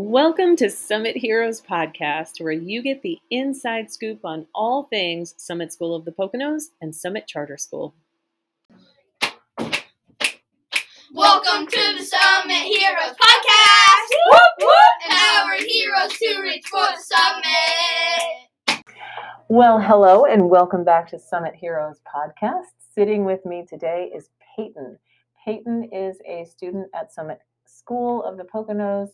Welcome to Summit Heroes Podcast, where you get the inside scoop on all things Summit School of the Poconos and Summit Charter School. Welcome to the Summit Heroes Podcast! Whoop, whoop. And our heroes to reach for the summit! Well, hello, and welcome back to Summit Heroes Podcast. Sitting with me today is Peyton. Peyton is a student at Summit School of the Poconos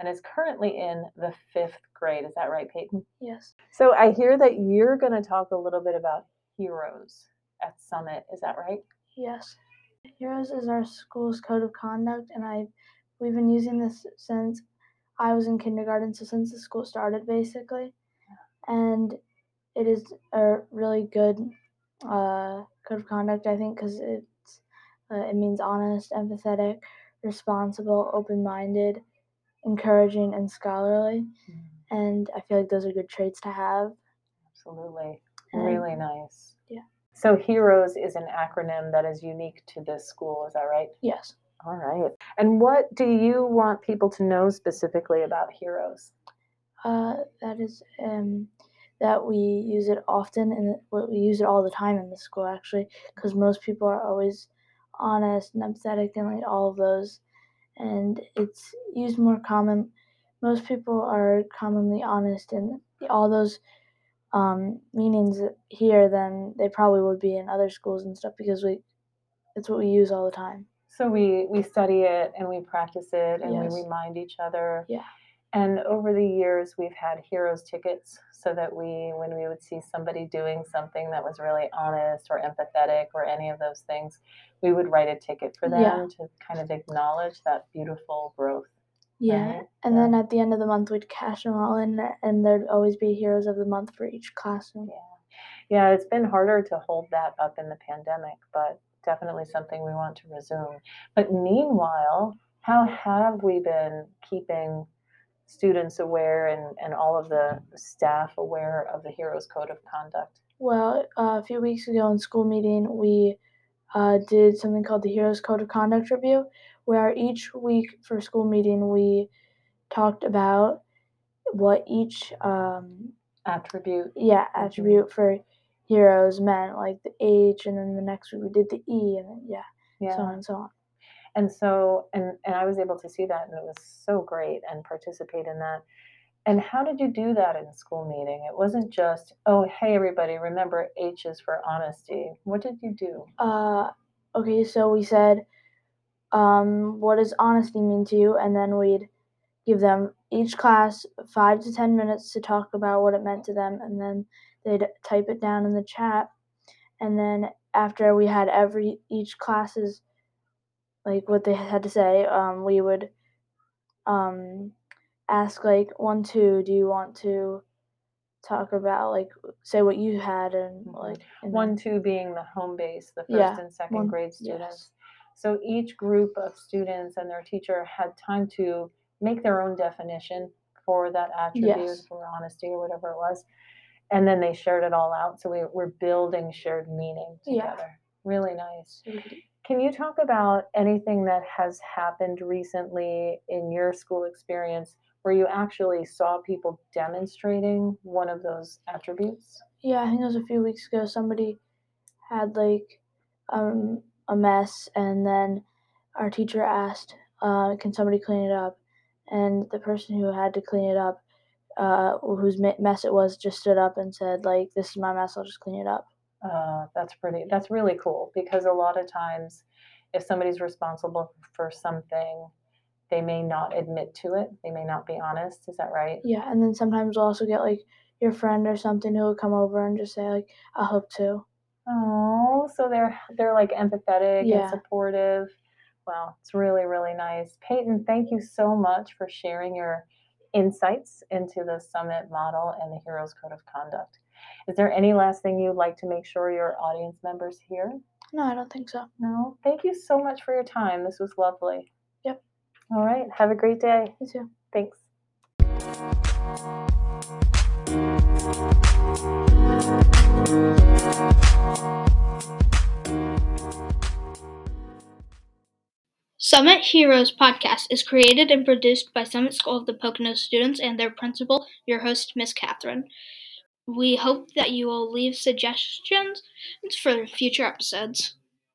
and is currently in the fifth grade. Is that right, Peyton? Yes. So I hear that you're going to talk a little bit about heroes at Summit. Is that right? Yes. Heroes is our school's code of conduct, and I we've been using this since I was in kindergarten, so since the school started, basically. And it is a really good uh, code of conduct, I think, because it's uh, it means honest, empathetic, responsible, open-minded, encouraging, and scholarly. Mm-hmm. And I feel like those are good traits to have. Absolutely. And- really nice. Yeah. So HEROES is an acronym that is unique to this school. Is that right? Yes. All right. And what do you want people to know specifically about HEROES? Uh, that is um, that we use it often, and we use it all the time in the school actually, because most people are always honest and empathetic and like all of those, and it's used more common. Most people are commonly honest in all those um, meanings here than they probably would be in other schools and stuff because we, it's what we use all the time. So we we study it and we practice it and Yes. we remind each other. Yeah. And over the years, we've had heroes tickets so that we, when we would see somebody doing something that was really honest or empathetic or any of those things, we would write a ticket for them Yeah. to kind of acknowledge that beautiful growth. Yeah, Right, and yeah. then at the end of the month, we'd cash them all in, and there'd always be heroes of the month for each classroom. Yeah. Yeah, it's been harder to hold that up in the pandemic, but definitely something we want to resume. But meanwhile, how have we been keeping students aware and, and all of the staff aware of the Heroes Code of Conduct? Well, uh, a few weeks ago in school meeting, we uh, did something called the Heroes Code of Conduct Review, where each week for school meeting we talked about what each um, Attribute. yeah attribute for heroes meant, like the H, and then the next week we did the E, and then, yeah, Yeah. so on and so on. And so, and, and I was able to see that, and it was so great and participate in that. And how did you do that in school meeting? It wasn't just, oh, hey, everybody, remember H is for honesty. What did you do? Uh, okay, so we said, um, what does honesty mean to you? And then we'd give them each class five to ten minutes to talk about what it meant to them, and then they'd type it down in the chat. And then after we had every each classes, like what they had to say, um, we would um, ask like one, two, do you want to talk about like say what you had and Mhm. like and One, two being the home base, the first Yeah, and second one- grade yes. students. So each group of students and their teacher had time to make their own definition for that attribute, Yes. for honesty, or whatever it was. And then they shared it all out. So we, we're building shared meaning together. Yeah. Really nice. could- Can you talk about anything that has happened recently in your school experience where you actually saw people demonstrating one of those attributes? Yeah, I think it was a few weeks ago. Somebody had like um, a mess, and then our teacher asked, uh, "Can somebody clean it up?" And the person who had to clean it up, uh, whose mess it was, just stood up and said, "Like this is my mess. I'll just clean it up." Uh, that's pretty. That's really cool because a lot of times, if somebody's responsible for something, they may not admit to it. They may not be honest. Is that right? Yeah, and then sometimes we'll also get like your friend or something who will come over and just say like, "I'll help too." Oh, so they're they're like empathetic and Yeah. supportive. Wow, it's really really nice. Peyton, thank you so much for sharing your insights into the summit model and the Heroes Code of Conduct. Is there any last thing you'd like to make sure your audience members hear? No, I don't think so. No. Thank you so much for your time. This was lovely. Yep. All right. Have a great day. You too. Thanks. Summit Heroes podcast is created and produced by Summit School of the Pocono students and their principal, your host, Miss Catherine. We hope that you will leave suggestions for future episodes.